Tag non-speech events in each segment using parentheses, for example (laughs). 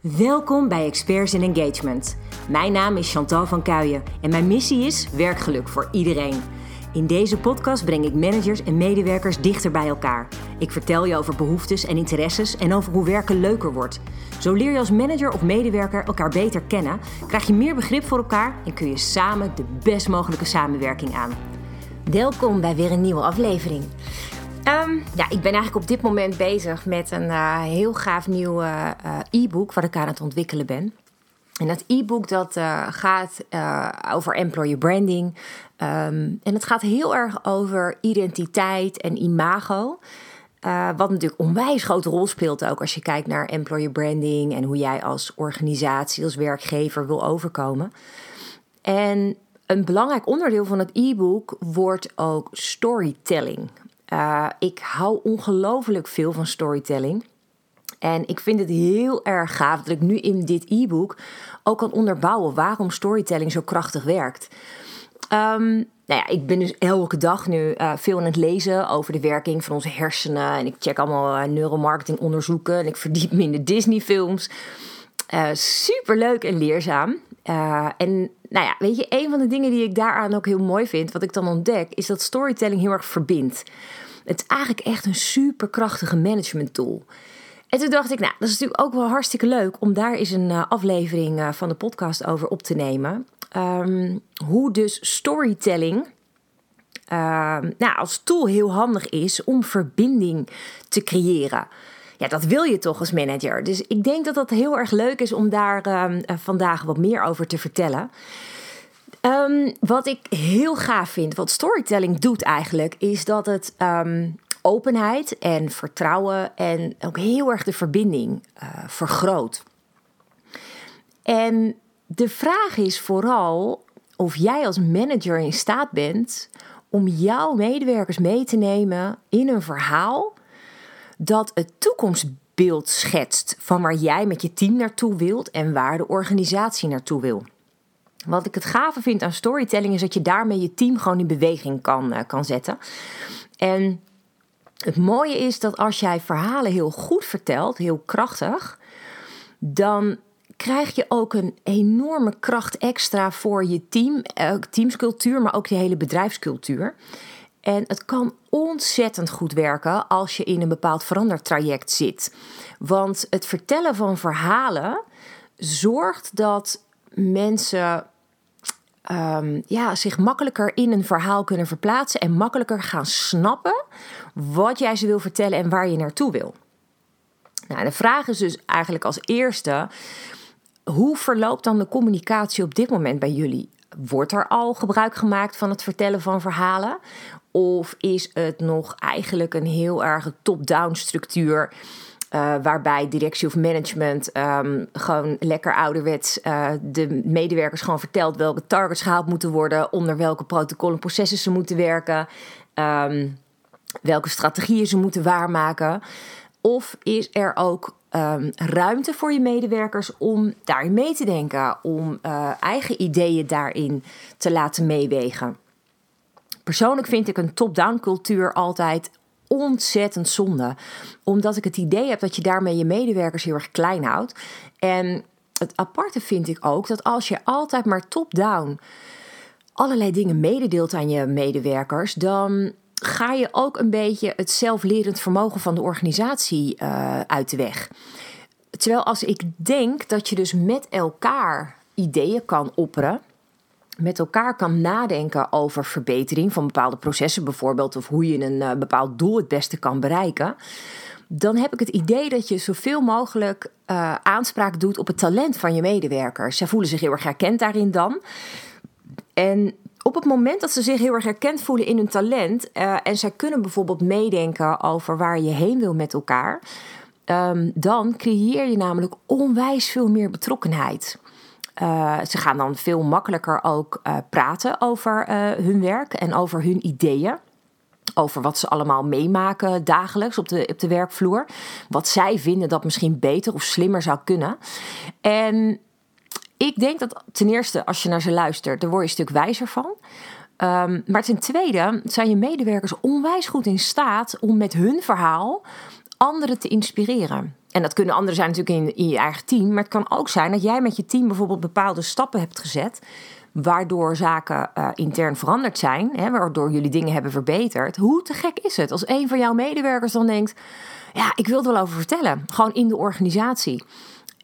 Welkom bij Experts in Engagement. Mijn naam is Chantal van Kuijen en mijn missie is werkgeluk voor iedereen. In deze podcast breng ik managers en medewerkers dichter bij elkaar. Ik vertel je over behoeftes en interesses en over hoe werken leuker wordt. Zo leer je als manager of medewerker elkaar beter kennen, krijg je meer begrip voor elkaar en kun je samen de best mogelijke samenwerking aan. Welkom bij weer een nieuwe aflevering. Ehm, ja, ik ben eigenlijk op dit moment bezig met een uh, heel gaaf nieuw uh, e-book wat ik aan het ontwikkelen ben. En dat e-book dat gaat over employer branding. Um, en het gaat heel erg over identiteit en imago. wat natuurlijk onwijs grote rol speelt ook als je kijkt naar employer branding en hoe jij als organisatie, als werkgever wil overkomen. En een belangrijk onderdeel van het e-book wordt ook storytelling. Uh, ik hou ongelooflijk veel van storytelling. En ik vind het heel erg gaaf dat ik nu in dit e-book ook kan onderbouwen waarom storytelling zo krachtig werkt. Um, nou ja, ik ben dus elke dag nu uh, veel aan het lezen over de werking van onze hersenen. En ik check allemaal uh, neuromarketing onderzoeken en ik verdiep me in de Disney-films. Uh, Super leuk en leerzaam. en nou ja, weet je, een van de dingen die ik daaraan ook heel mooi vind, wat ik dan ontdek, is dat storytelling heel erg verbindt. Het is eigenlijk echt een superkrachtige management tool. En toen dacht ik, nou, dat is natuurlijk ook wel hartstikke leuk om daar eens een uh, aflevering van de podcast over op te nemen. Um, hoe dus storytelling nou, als tool heel handig is om verbinding te creëren. Ja, dat wil je toch als manager. Dus ik denk dat dat heel erg leuk is om daar ehm, vandaag wat meer over te vertellen. Um, wat ik heel gaaf vind, wat storytelling doet eigenlijk, is dat het um, openheid en vertrouwen en ook heel erg de verbinding uh, vergroot. En de vraag is vooral of jij als manager in staat bent om jouw medewerkers mee te nemen in een verhaal dat het toekomstbeeld schetst van waar jij met je team naartoe wilt en waar de organisatie naartoe wil. Wat ik het gave vind aan storytelling is dat je daarmee je team gewoon in beweging kan, uh, kan zetten. En het mooie is dat als jij verhalen heel goed vertelt, heel krachtig, dan krijg je ook een enorme kracht extra voor je team, uh, teamscultuur, maar ook je hele bedrijfscultuur. En het kan ontzettend goed werken als je in een bepaald verandertraject zit. Want het vertellen van verhalen zorgt dat mensen um, ja, zich makkelijker in een verhaal kunnen verplaatsen en makkelijker gaan snappen wat jij ze wil vertellen en waar je naartoe wil. Nou, de vraag is dus eigenlijk als eerste: hoe verloopt dan de communicatie op dit moment bij jullie? Wordt er al gebruik gemaakt van het vertellen van verhalen? Of is het nog eigenlijk een heel erg top-down structuur? Uh, waarbij directie of management um, gewoon lekker ouderwets uh, de medewerkers gewoon vertelt welke targets gehaald moeten worden, onder welke protocollen en processen ze moeten werken, um, welke strategieën ze moeten waarmaken. Of is er ook um, ruimte voor je medewerkers om daarin mee te denken, om uh, eigen ideeën daarin te laten meewegen? Persoonlijk vind ik een top-down cultuur altijd ontzettend zonde. Omdat ik het idee heb dat je daarmee je medewerkers heel erg klein houdt. En het aparte vind ik ook dat als je altijd maar top-down allerlei dingen mededeelt aan je medewerkers, dan ga je ook een beetje het zelflerend vermogen van de organisatie uh, uit de weg. Terwijl als ik denk dat je dus met elkaar ideeën kan opperen met elkaar kan nadenken over verbetering van bepaalde processen, bijvoorbeeld, of hoe je een uh, bepaald doel het beste kan bereiken, dan heb ik het idee dat je zoveel mogelijk uh, aanspraak doet op het talent van je medewerkers. Zij voelen zich heel erg herkend daarin dan. En op het moment dat ze zich heel erg herkend voelen in hun talent uh, en zij kunnen bijvoorbeeld meedenken over waar je heen wil met elkaar, um, dan creëer je namelijk onwijs veel meer betrokkenheid. Uh, ze gaan dan veel makkelijker ook uh, praten over uh, hun werk en over hun ideeën. Over wat ze allemaal meemaken dagelijks op de, op de werkvloer. Wat zij vinden dat misschien beter of slimmer zou kunnen. En ik denk dat ten eerste, als je naar ze luistert, daar word je een stuk wijzer van. Um, maar ten tweede zijn je medewerkers onwijs goed in staat om met hun verhaal anderen te inspireren. En dat kunnen anderen zijn natuurlijk in, je eigen team. Maar het kan ook zijn dat jij met je team bijvoorbeeld bepaalde stappen hebt gezet. Waardoor zaken uh, intern veranderd zijn. Hè, waardoor jullie dingen hebben verbeterd. Hoe te gek is het als een van jouw medewerkers dan denkt. Ja, ik wil er wel over vertellen. Gewoon in de organisatie.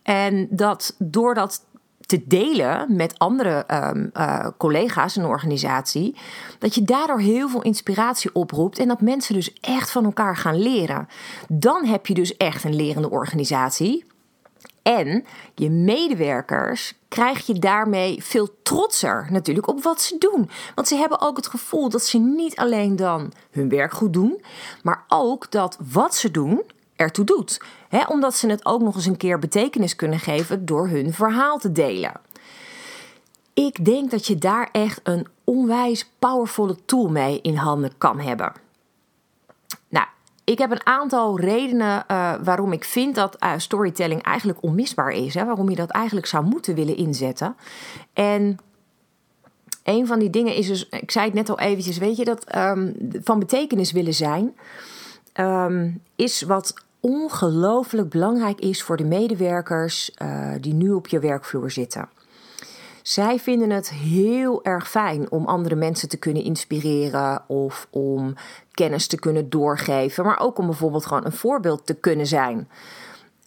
En dat door dat te delen met andere um, uh, collega's in de organisatie, dat je daardoor heel veel inspiratie oproept en dat mensen dus echt van elkaar gaan leren. Dan heb je dus echt een lerende organisatie. En je medewerkers krijg je daarmee veel trotser natuurlijk op wat ze doen. Want ze hebben ook het gevoel dat ze niet alleen dan hun werk goed doen, maar ook dat wat ze doen ertoe doet. omdat ze het ook nog eens een keer betekenis kunnen geven door hun verhaal te delen. Ik denk dat je daar echt een onwijs powervolle tool mee in handen kan hebben. Nou, ik heb een aantal redenen uh, waarom ik vind dat uh, storytelling eigenlijk onmisbaar is. Hè, waarom je dat eigenlijk zou moeten willen inzetten. En een van die dingen is dus, ik zei het net al eventjes, weet je, dat um, van betekenis willen zijn. Um, is wat ongelooflijk belangrijk is voor de medewerkers uh, die nu op je werkvloer zitten. Zij vinden het heel erg fijn om andere mensen te kunnen inspireren of om kennis te kunnen doorgeven, maar ook om bijvoorbeeld gewoon een voorbeeld te kunnen zijn.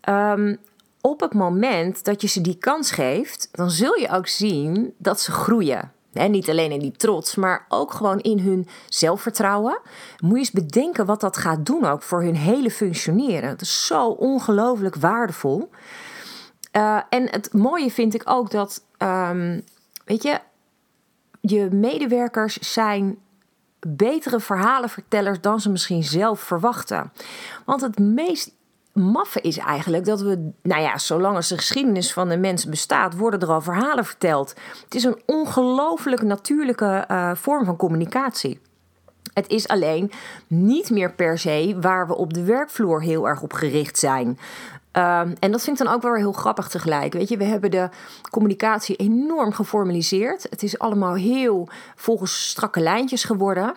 Um, op het moment dat je ze die kans geeft, dan zul je ook zien dat ze groeien. He, niet alleen in die trots, maar ook gewoon in hun zelfvertrouwen. Moet je eens bedenken wat dat gaat doen ook voor hun hele functioneren. Het is zo ongelooflijk waardevol. Uh, en het mooie vind ik ook dat, um, weet je, je medewerkers zijn betere verhalenvertellers dan ze misschien zelf verwachten. Want het meest maffe is eigenlijk dat we, nou ja, zolang als de geschiedenis van de mens bestaat, worden er al verhalen verteld. Het is een ongelooflijk natuurlijke uh, vorm van communicatie. Het is alleen niet meer per se waar we op de werkvloer heel erg op gericht zijn. Um, en dat vind ik dan ook wel heel grappig tegelijk. Weet je, we hebben de communicatie enorm geformaliseerd. Het is allemaal heel volgens strakke lijntjes geworden.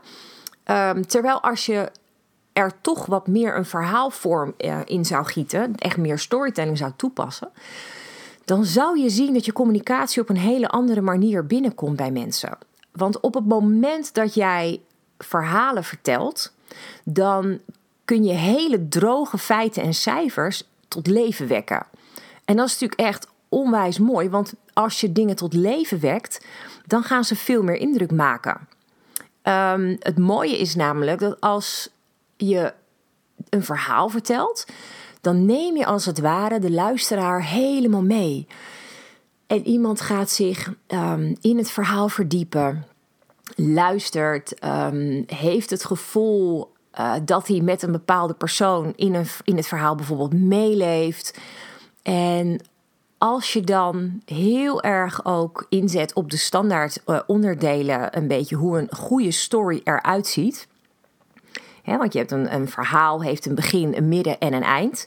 Um, terwijl als je er toch wat meer een verhaalvorm uh, in zou gieten, echt meer storytelling zou toepassen, dan zou je zien dat je communicatie op een hele andere manier binnenkomt bij mensen. Want op het moment dat jij verhalen vertelt, dan kun je hele droge feiten en cijfers tot leven wekken. En dat is natuurlijk echt onwijs mooi, want als je dingen tot leven wekt, dan gaan ze veel meer indruk maken. Um, het mooie is namelijk dat als je een verhaal vertelt, dan neem je als het ware de luisteraar helemaal mee. En iemand gaat zich um, in het verhaal verdiepen, luistert, um, heeft het gevoel uh, dat hij met een bepaalde persoon in, een, in het verhaal bijvoorbeeld meeleeft. En als je dan heel erg ook inzet op de standaard uh, onderdelen, een beetje hoe een goede story eruit ziet. Want je hebt een, een verhaal, heeft een begin, een midden en een eind.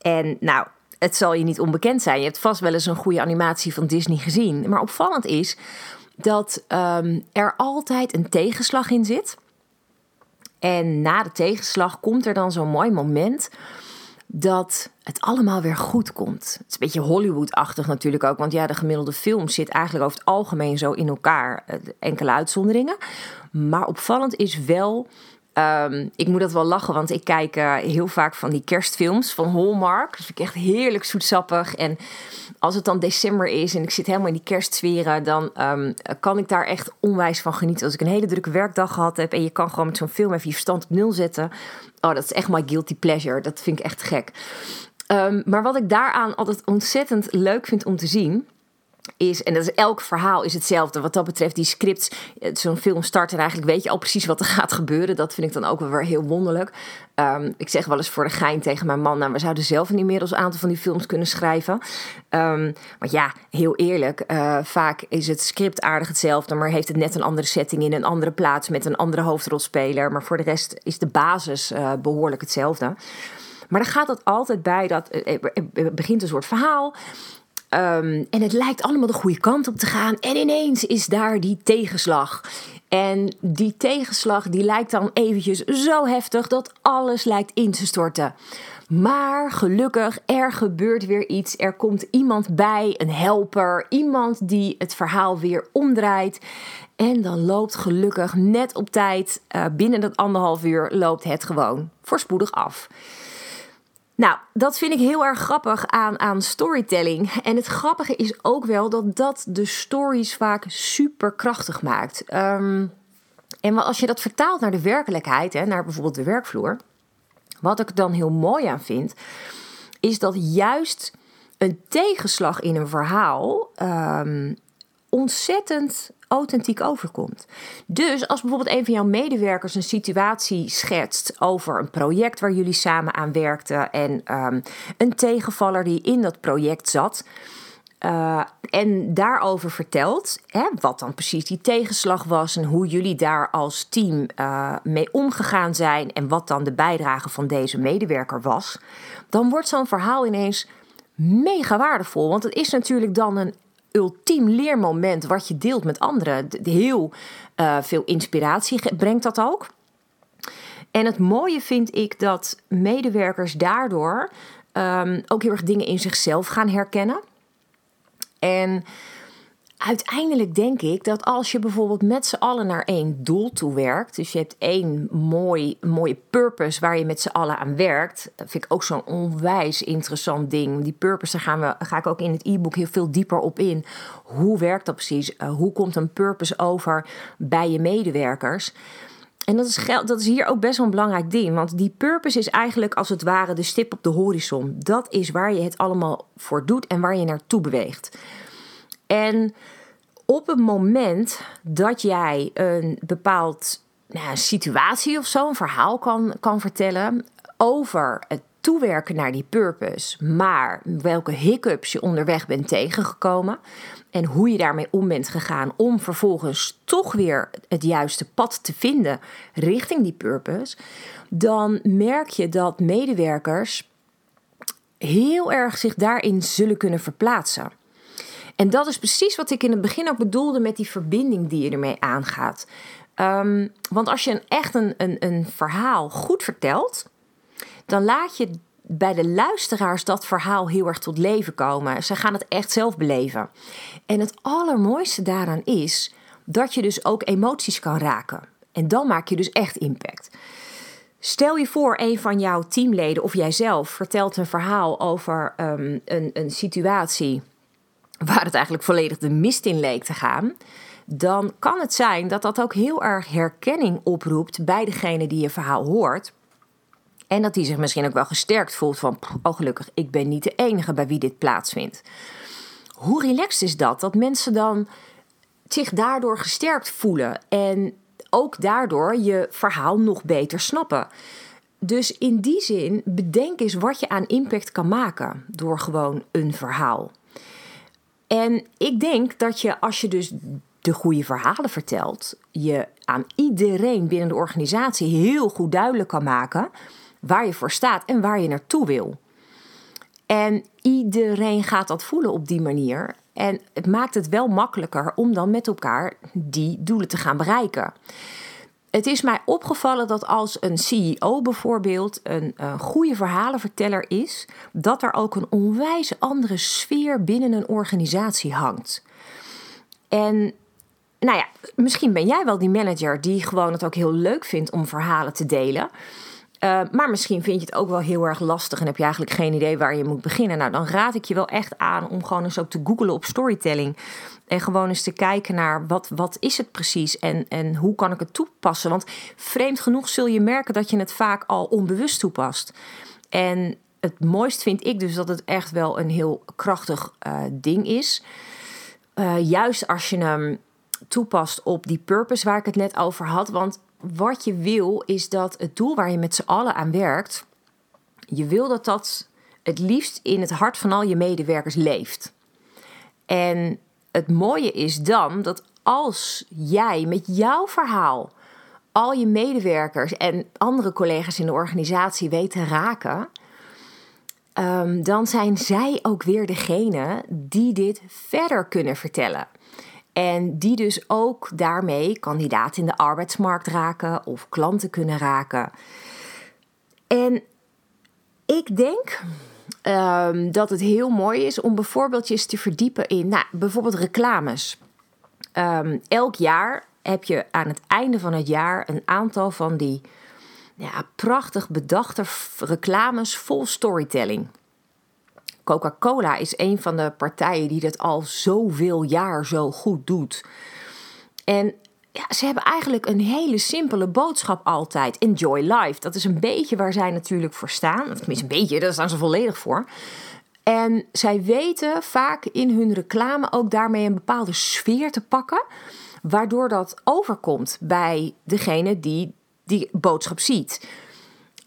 En nou, het zal je niet onbekend zijn. Je hebt vast wel eens een goede animatie van Disney gezien. Maar opvallend is dat um, er altijd een tegenslag in zit. En na de tegenslag komt er dan zo'n mooi moment dat het allemaal weer goed komt. Het is een beetje Hollywood-achtig natuurlijk ook, want ja, de gemiddelde film zit eigenlijk over het algemeen zo in elkaar. Eh, enkele uitzonderingen. Maar opvallend is wel Um, ik moet dat wel lachen, want ik kijk uh, heel vaak van die kerstfilms van Hallmark. Dat vind ik echt heerlijk zoetsappig. En als het dan december is en ik zit helemaal in die kerstsferen, dan um, kan ik daar echt onwijs van genieten. Als ik een hele drukke werkdag gehad heb en je kan gewoon met zo'n film even je verstand op nul zetten. Oh, dat is echt my guilty pleasure. Dat vind ik echt gek. Um, maar wat ik daaraan altijd ontzettend leuk vind om te zien is, en dat is elk verhaal is hetzelfde. Wat dat betreft, die scripts, eh, zo'n film start en eigenlijk weet je al precies wat er (laughs) gaat gebeuren. Dat vind ik dan ook wel weer heel wonderlijk. Um, ik zeg wel eens voor de gein tegen mijn man, nou, we zouden zelf inmiddels een aantal van die films kunnen schrijven. Um, maar ja, heel eerlijk, uh, vaak is het script aardig hetzelfde, maar heeft het net een andere setting in een andere plaats met een andere hoofdrolspeler. Maar voor de rest is de basis uh, behoorlijk hetzelfde. Maar dan gaat het altijd bij dat er begint een soort verhaal. Um, en het lijkt allemaal de goede kant op te gaan. En ineens is daar die tegenslag. En die tegenslag die lijkt dan eventjes zo heftig dat alles lijkt in te storten. Maar gelukkig, er gebeurt weer iets. Er komt iemand bij, een helper, iemand die het verhaal weer omdraait. En dan loopt gelukkig net op tijd, uh, binnen dat anderhalf uur, loopt het gewoon voorspoedig af. Nou, dat vind ik heel erg grappig aan, aan storytelling. En het grappige is ook wel dat dat de stories vaak super krachtig maakt. Um, en als je dat vertaalt naar de werkelijkheid, hè, naar bijvoorbeeld de werkvloer, wat ik dan heel mooi aan vind, is dat juist een tegenslag in een verhaal um, ontzettend authentiek overkomt. Dus als bijvoorbeeld een van jouw medewerkers een situatie schetst over een project waar jullie samen aan werkten en um, een tegenvaller die in dat project zat. Uh, en daarover vertelt hè, wat dan precies die tegenslag was en hoe jullie daar als team uh, mee omgegaan zijn en wat dan de bijdrage van deze medewerker was, dan wordt zo'n verhaal ineens mega waardevol. Want het is natuurlijk dan een ultiem leermoment wat je deelt met anderen. Heel uh, veel inspiratie brengt dat ook. En het mooie vind ik dat medewerkers daardoor um, ook heel erg dingen in zichzelf gaan herkennen. En uiteindelijk denk ik dat als je bijvoorbeeld met z'n allen naar één doel toe werkt, dus je hebt één mooi, mooie purpose waar je met z'n allen aan werkt, dat vind ik ook zo'n onwijs interessant ding. Die purpose, daar gaan we, ga ik ook in het e-book heel veel dieper op in. Hoe werkt dat precies? Uh, hoe komt een purpose over bij je medewerkers? En dat is, dat is hier ook best wel een belangrijk ding. Want die purpose is eigenlijk als het ware de stip op de horizon. Dat is waar je het allemaal voor doet en waar je naartoe beweegt. En op het moment dat jij een bepaald nou, situatie of zo, een verhaal kan, kan vertellen over het toewerken naar die purpose, maar welke hiccups je onderweg bent tegengekomen en hoe je daarmee om bent gegaan om vervolgens toch weer het juiste pad te vinden richting die purpose, dan merk je dat medewerkers heel erg zich daarin zullen kunnen verplaatsen. En dat is precies wat ik in het begin ook bedoelde met die verbinding die je ermee aangaat. Um, want als je een, echt een, een, verhaal goed vertelt, dan laat je bij de luisteraars dat verhaal heel erg tot leven komen. Ze gaan het echt zelf beleven. En het allermooiste daaraan is dat je dus ook emoties kan raken. En dan maak je dus echt impact. Stel je voor, een van jouw teamleden of jijzelf vertelt een verhaal over um, een, een situatie waar het eigenlijk volledig de mist in leek te gaan. Dan kan het zijn dat dat ook heel erg herkenning oproept bij degene die je verhaal hoort. En dat die zich misschien ook wel gesterkt voelt van, oh gelukkig, ik ben niet de enige bij wie dit plaatsvindt. Hoe relaxed is dat? Dat mensen dan zich daardoor gesterkt voelen en ook daardoor je verhaal nog beter snappen. Dus in die zin, bedenk eens wat je aan impact kan maken door gewoon een verhaal. En ik denk dat je als je dus de goede verhalen vertelt, je aan iedereen binnen de organisatie heel goed duidelijk kan maken waar je voor staat en waar je naartoe wil. En iedereen gaat dat voelen op die manier. En het maakt het wel makkelijker om dan met elkaar die doelen te gaan bereiken. Het is mij opgevallen dat als een CEO bijvoorbeeld een, een goede verhalenverteller is, dat er ook een onwijs andere sfeer binnen een organisatie hangt. En nou ja, misschien ben jij wel die manager die gewoon het ook heel leuk vindt om verhalen te delen. Uh, maar misschien vind je het ook wel heel erg lastig en heb je eigenlijk geen idee waar je moet beginnen. Nou, dan raad ik je wel echt aan om gewoon eens ook te googlen op storytelling. En gewoon eens te kijken naar wat, wat is het precies en, en hoe kan ik het toepassen. Want vreemd genoeg zul je merken dat je het vaak al onbewust toepast. En het mooist vind ik dus dat het echt wel een heel krachtig uh, ding is. Uh, juist als je hem toepast op die purpose waar ik het net over had. Want wat je wil is dat het doel waar je met z'n allen aan werkt, je wil dat dat het liefst in het hart van al je medewerkers leeft. En het mooie is dan dat als jij met jouw verhaal al je medewerkers en andere collega's in de organisatie weet te raken, um, dan zijn zij ook weer degene die dit verder kunnen vertellen. En die dus ook daarmee kandidaat in de arbeidsmarkt raken of klanten kunnen raken. En Ik denk ehm, dat het heel mooi is om bijvoorbeeld te verdiepen in nou, bijvoorbeeld reclames. Ehm, elk jaar heb je aan het einde van het jaar een aantal van die ja, prachtig bedachte reclames vol storytelling. Coca-Cola is een van de partijen die dat al zoveel jaar zo goed doet. En ja, ze hebben eigenlijk een hele simpele boodschap altijd. Enjoy life. Dat is een beetje waar zij natuurlijk voor staan. Tenminste, een beetje, daar staan ze volledig voor. En zij weten vaak in hun reclame ook daarmee een bepaalde sfeer te pakken. Waardoor dat overkomt bij degene die die boodschap ziet.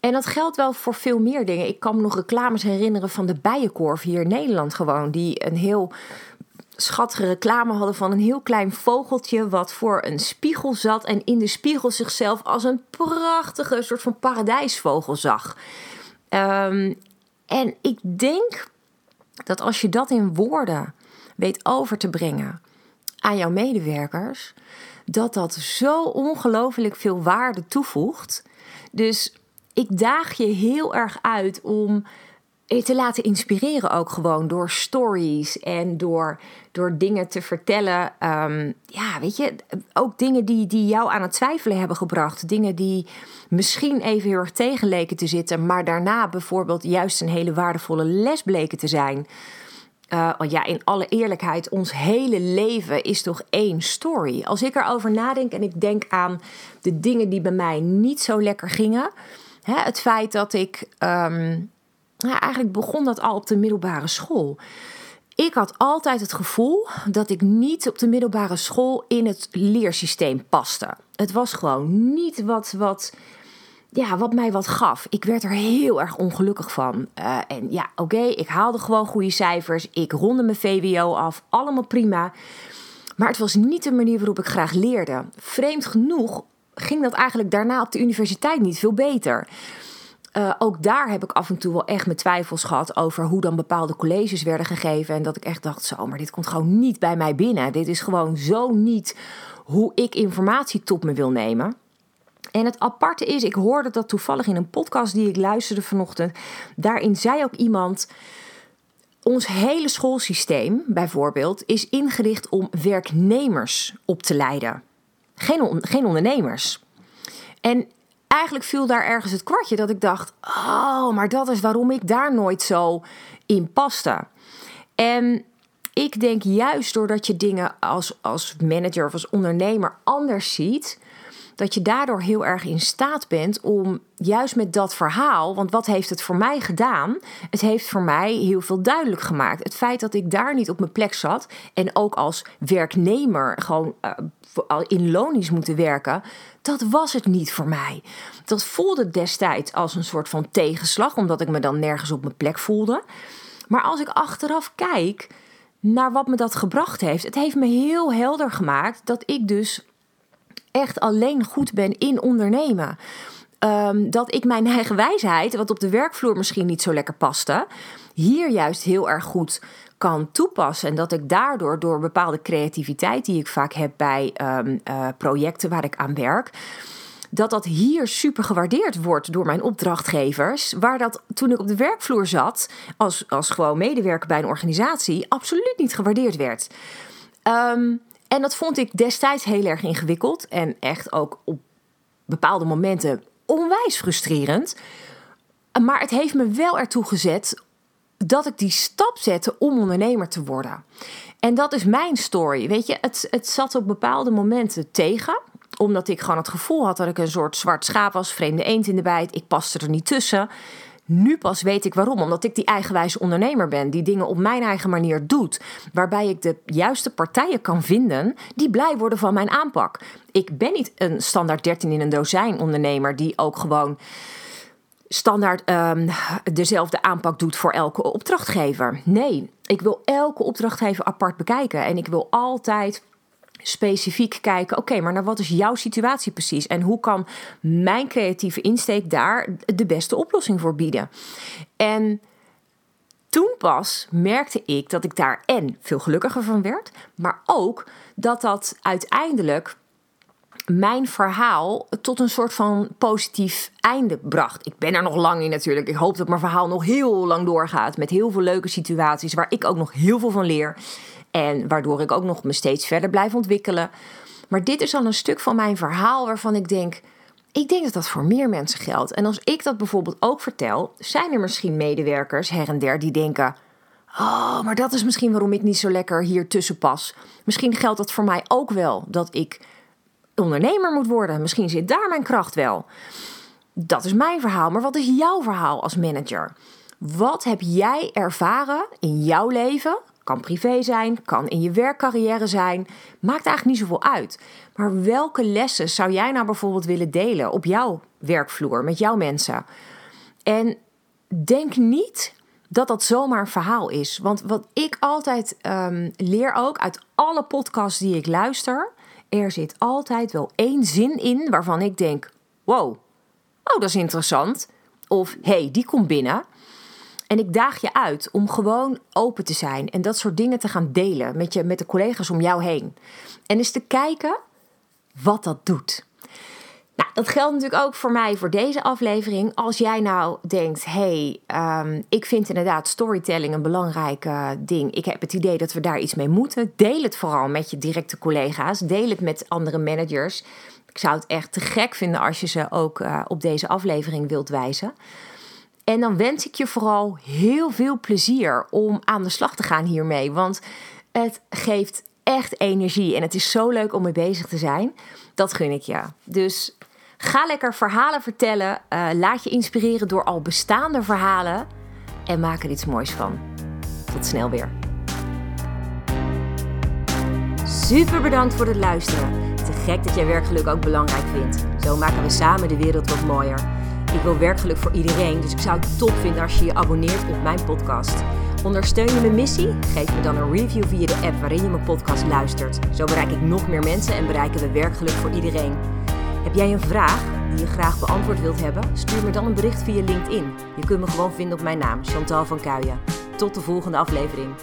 En dat geldt wel voor veel meer dingen. Ik kan me nog reclames herinneren van de Bijenkorf hier in Nederland gewoon. Die een heel schattige reclame hadden van een heel klein vogeltje wat voor een spiegel zat en in de spiegel zichzelf als een prachtige soort van paradijsvogel zag. Ehm, en ik denk dat als je dat in woorden weet over te brengen aan jouw medewerkers, dat dat zo ongelooflijk veel waarde toevoegt. Dus ik daag je heel erg uit om je te laten inspireren ook gewoon door stories en door, door dingen te vertellen. Ehm, ja, weet je, ook dingen die, die jou aan het twijfelen hebben gebracht. Dingen die misschien even heel erg tegenleken te zitten, maar daarna bijvoorbeeld juist een hele waardevolle les bleken te zijn. Uh, ja, in alle eerlijkheid, ons hele leven is toch één story. Als ik erover nadenk en ik denk aan de dingen die bij mij niet zo lekker gingen. Het feit dat ik. Um, eigenlijk begon dat al op de middelbare school. Ik had altijd het gevoel dat ik niet op de middelbare school in het leersysteem paste. Het was gewoon niet wat, wat ja, wat mij wat gaf. Ik werd er heel erg ongelukkig van. Uh, en ja, oké, ik haalde gewoon goede cijfers. Ik ronde mijn VWO af. Allemaal prima. Maar het was niet de manier waarop ik graag leerde. Vreemd genoeg ging dat eigenlijk daarna op de universiteit niet veel beter. Uh, ook daar heb ik af en toe wel echt mijn twijfels gehad over hoe dan bepaalde colleges werden gegeven. En dat ik echt dacht: zo, maar dit komt gewoon niet bij mij binnen. Dit is gewoon zo niet hoe ik informatie tot me wil nemen. En het aparte is, ik hoorde dat toevallig in een podcast die ik luisterde vanochtend. Daarin zei ook iemand. Ons hele schoolsysteem, bijvoorbeeld, is ingericht om werknemers op te leiden. Geen, ondernemers. En eigenlijk viel daar ergens het kwartje dat ik dacht: oh, maar dat is waarom ik daar nooit zo in paste. En ik denk juist doordat je dingen als, als manager of als ondernemer anders ziet dat je daardoor heel erg in staat bent om juist met dat verhaal, want wat heeft het voor mij gedaan? Het heeft voor mij heel veel duidelijk gemaakt. Het feit dat ik daar niet op mijn plek zat en ook als werknemer gewoon uh, in lonisch moeten werken, dat was het niet voor mij. Dat voelde destijds als een soort van tegenslag, omdat ik me dan nergens op mijn plek voelde. Maar als ik achteraf kijk naar wat me dat gebracht heeft, het heeft me heel helder gemaakt dat ik dus echt alleen goed ben in ondernemen. Um, dat ik mijn eigen wijsheid, wat op de werkvloer misschien niet zo lekker paste, hier juist heel erg goed kan toepassen. En dat ik daardoor, door bepaalde creativiteit die ik vaak heb bij um, uh, projecten waar ik aan werk, dat dat hier super gewaardeerd wordt door mijn opdrachtgevers. Waar dat toen ik op de werkvloer zat, als, als gewoon medewerker bij een organisatie, absoluut niet gewaardeerd werd. Um, en dat vond ik destijds heel erg ingewikkeld en echt ook op bepaalde momenten onwijs frustrerend. Maar het heeft me wel ertoe gezet dat ik die stap zette om ondernemer te worden. En dat is mijn story. Weet je, het, het zat op bepaalde momenten tegen omdat ik gewoon het gevoel had dat ik een soort zwart schaap was, vreemde eend in de bijt. Ik paste er niet tussen. Nu pas weet ik waarom. Omdat ik die eigenwijze ondernemer ben. Die dingen op mijn eigen manier doet. Waarbij ik de juiste partijen kan vinden die blij worden van mijn aanpak. Ik ben niet een standaard 13 in een dozijn ondernemer die ook gewoon standaard um, dezelfde aanpak doet voor elke opdrachtgever. Nee, ik wil elke opdrachtgever apart bekijken. En ik wil altijd specifiek kijken, oké, maar naar wat is jouw situatie precies? En hoe kan mijn creatieve insteek daar de beste oplossing voor bieden? En toen pas merkte ik dat ik daar en veel gelukkiger van werd, maar ook dat dat uiteindelijk mijn verhaal tot een soort van positief einde bracht. Ik ben er nog lang in natuurlijk. Ik hoop dat mijn verhaal nog heel lang doorgaat. Met heel veel leuke situaties waar ik ook nog heel veel van leer. En waardoor ik ook nog me steeds verder blijf ontwikkelen. Maar dit is al een stuk van mijn verhaal waarvan ik denk. Ik denk dat dat voor meer mensen geldt. En als ik dat bijvoorbeeld ook vertel, zijn er misschien medewerkers her en der die denken: Oh, maar dat is misschien waarom ik niet zo lekker hier tussen pas. Misschien geldt dat voor mij ook wel, dat ik ondernemer moet worden. Misschien zit daar mijn kracht wel. Dat is mijn verhaal, maar wat is jouw verhaal als manager? Wat heb jij ervaren in jouw leven? Kan privé zijn, kan in je werkcarrière zijn. Maakt eigenlijk niet zoveel uit. Maar welke lessen zou jij nou bijvoorbeeld willen delen op jouw werkvloer met jouw mensen? En denk niet dat dat zomaar een verhaal is. Want wat ik altijd um, leer ook uit alle podcasts die ik luister, er zit altijd wel één zin in waarvan ik denk: wow, oh, dat is interessant. Of hey, die komt binnen. En ik daag je uit om gewoon open te zijn en dat soort dingen te gaan delen met, je, met de collega's om jou heen. En eens te kijken wat dat doet. Nou, dat geldt natuurlijk ook voor mij voor deze aflevering. Als jij nou denkt, hey, um, ik vind inderdaad storytelling een belangrijk uh, ding. Ik heb het idee dat we daar iets mee moeten. Deel het vooral met je directe collega's. Deel het met andere managers. Ik zou het echt te gek vinden als je ze ook uh, op deze aflevering wilt wijzen. En dan wens ik je vooral heel veel plezier om aan de slag te gaan hiermee. Want het geeft echt energie en het is zo leuk om mee bezig te zijn. Dat gun ik je. Dus Ga lekker verhalen vertellen. Uh, laat je inspireren door al bestaande verhalen. En maak er iets moois van. Tot snel weer. Super bedankt voor het luisteren. Te gek dat jij werkgeluk ook belangrijk vindt. Zo maken we samen de wereld wat mooier. Ik wil werkgeluk voor iedereen, dus ik zou het top vinden als je je abonneert op mijn podcast. Ondersteun je mijn missie? Geef me dan een review via de app waarin je mijn podcast luistert. Zo bereik ik nog meer mensen en bereiken we werkgeluk voor iedereen. Heb jij een vraag die je graag beantwoord wilt hebben? Stuur me dan een bericht via LinkedIn. Je kunt me gewoon vinden op mijn naam, Chantal van Kuijen. Tot de volgende aflevering.